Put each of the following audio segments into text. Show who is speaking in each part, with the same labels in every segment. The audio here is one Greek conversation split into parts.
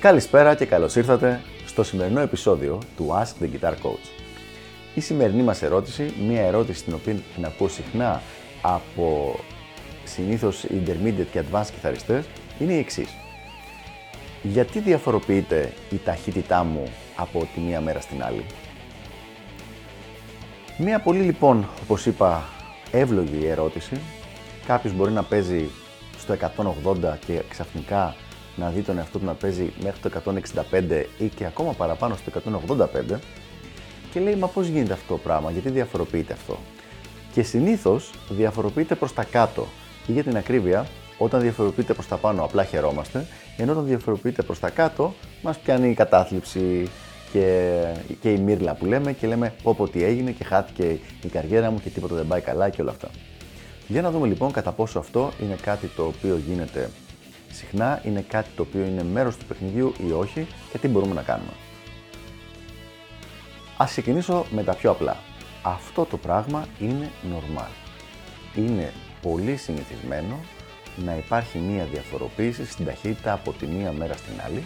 Speaker 1: Καλησπέρα και καλώς ήρθατε στο σημερινό επεισόδιο του Ask the Guitar Coach. Η σημερινή μας ερώτηση, μια ερώτηση την οποία την ακούω συχνά από συνήθως intermediate και advanced κιθαριστές, είναι η εξής. Γιατί διαφοροποιείται η ταχύτητά μου από τη μία μέρα στην άλλη; Μία πολύ λοιπόν, όπως είπα, εύλογη ερώτηση. Κάποιος μπορεί να παίζει στο 180 και ξαφνικά να δει τον εαυτό του να παίζει μέχρι το 165 ή και ακόμα παραπάνω στο 185 και λέει μα πώς γίνεται αυτό το πράγμα, γιατί διαφοροποιείται αυτό. Και συνήθως διαφοροποιείται προς τα κάτω ή για την ακρίβεια όταν διαφοροποιείται προς τα πάνω απλά χαιρόμαστε ενώ όταν διαφοροποιείται προς τα κάτω μας πιάνει η κατάθλιψη και, και η μύρλα που λέμε και λέμε πω πω τι έγινε και χάθηκε η καριέρα μου και τίποτα δεν πάει καλά και όλα αυτά. Για να δούμε λοιπόν κατά πόσο αυτό είναι κάτι το οποίο γίνεται συχνά, είναι κάτι το οποίο είναι μέρος του παιχνιδιού ή όχι και τι μπορούμε να κάνουμε. Ας ξεκινήσω με τα πιο απλά. Αυτό το πράγμα είναι normal. Είναι πολύ συνηθισμένο να υπάρχει μία διαφοροποίηση στην ταχύτητα από τη μία μέρα στην άλλη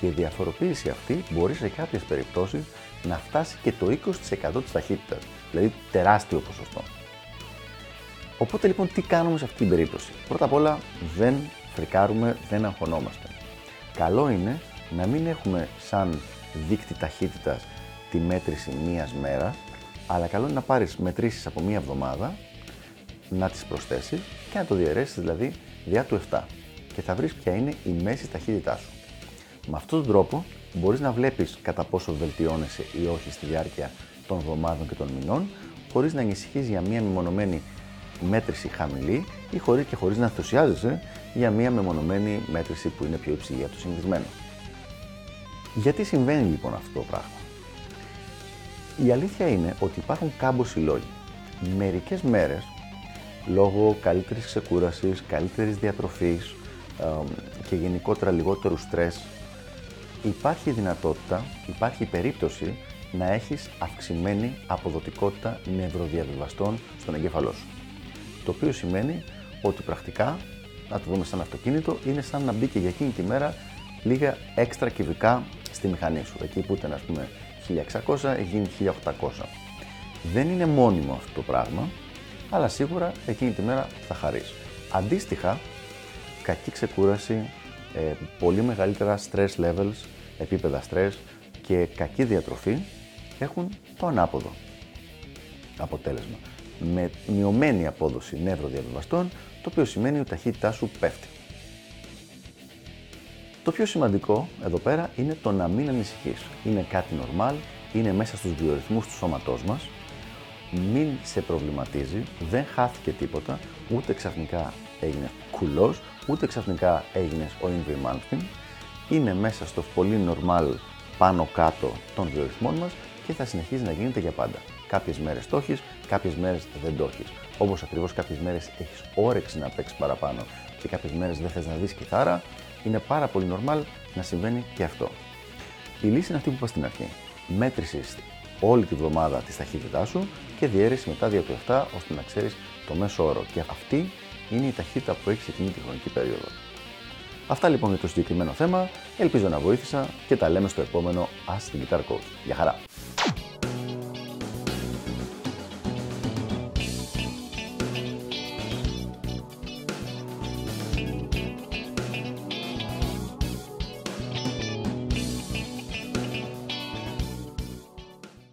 Speaker 1: και η διαφοροποίηση αυτή μπορεί σε κάποιες περιπτώσεις να φτάσει και το 20% της ταχύτητας, δηλαδή τεράστιο ποσοστό. Οπότε λοιπόν τι κάνουμε σε αυτή την περίπτωση; Πρώτα απ' όλα δεν φρικάρουμε, δεν αγχωνόμαστε. Καλό είναι να μην έχουμε σαν δείκτη ταχύτητας τη μέτρηση μίας μέρα, αλλά καλό είναι να πάρεις μετρήσεις από μία εβδομάδα, να τις προσθέσεις και να το διαιρέσεις δηλαδή διά του 7 και θα βρεις ποια είναι η μέση ταχύτητά σου. Με αυτόν τον τρόπο μπορείς να βλέπεις κατά πόσο βελτιώνεσαι ή όχι στη διάρκεια των εβδομάδων και των μηνών, χωρίς να ανησυχείς για μία μεμονωμένη μέτρηση χαμηλή ή χωρί και χωρίς να ενθουσιάζεσαι για μία μεμονωμένη μέτρηση που είναι πιο υψηλή από το συνηθισμένο. Γιατί συμβαίνει λοιπόν αυτό το πράγμα; Η αλήθεια είναι ότι υπάρχουν κάμποσοι λόγοι. Μερικές μέρες, λόγω καλύτερης ξεκούρασης, καλύτερης διατροφής και γενικότερα λιγότερου στρες, υπάρχει δυνατότητα, υπάρχει περίπτωση να έχεις αυξημένη αποδοτικότητα νευροδιαβιβαστών στον εγκέφαλό σου. Το οποίο σημαίνει ότι πρακτικά, να το δούμε σαν αυτοκίνητο, είναι σαν να μπήκε για εκείνη τη μέρα λίγα έξτρα κυβικά στη μηχανή σου. Εκεί που ήταν, ας πούμε, 1600, γίνει 1800. Δεν είναι μόνιμο αυτό το πράγμα, αλλά σίγουρα εκείνη τη μέρα θα χαρείς. Αντίστοιχα, κακή ξεκούραση, ε, πολύ μεγαλύτερα stress levels, επίπεδα stress και κακή διατροφή έχουν το ανάποδο αποτέλεσμα με μειωμένη απόδοση νευροδιαβιβαστών, το οποίο σημαίνει ότι η ταχύτητά σου πέφτει. Το πιο σημαντικό εδώ πέρα είναι το να μην ανησυχείς. Είναι κάτι normal, είναι μέσα στους βιορυθμούς του σώματός μας, μην σε προβληματίζει, δεν χάθηκε τίποτα, ούτε ξαφνικά έγινε κουλός, ούτε ξαφνικά έγινε ο Ingrid Malmsteen. Είναι μέσα στο πολύ normal πάνω κάτω των βιορυθμών μας και θα συνεχίζει να γίνεται για πάντα. Κάποιες μέρες το έχεις, κάποιες μέρες δεν το έχεις. Όπως ακριβώς κάποιες μέρες έχεις όρεξη να παίξεις παραπάνω και κάποιες μέρες δεν θες να δεις κιθάρα, είναι πάρα πολύ normal να συμβαίνει και αυτό. Η λύση είναι αυτή που είπα στην αρχή. Μέτρησης όλη τη βδομάδα της ταχύτητάς σου και διαίρεση μετά 2 του 7 ώστε να ξέρεις το μέσο όρο. Και αυτή είναι η ταχύτητα που έχει εκείνη τη χρονική περίοδο. Αυτά λοιπόν για το συγκεκριμένο θέμα. Ελπίζω να βοήθησα και τα λέμε στο επόμενο Ask the Guitar Coach. Γεια χαρά!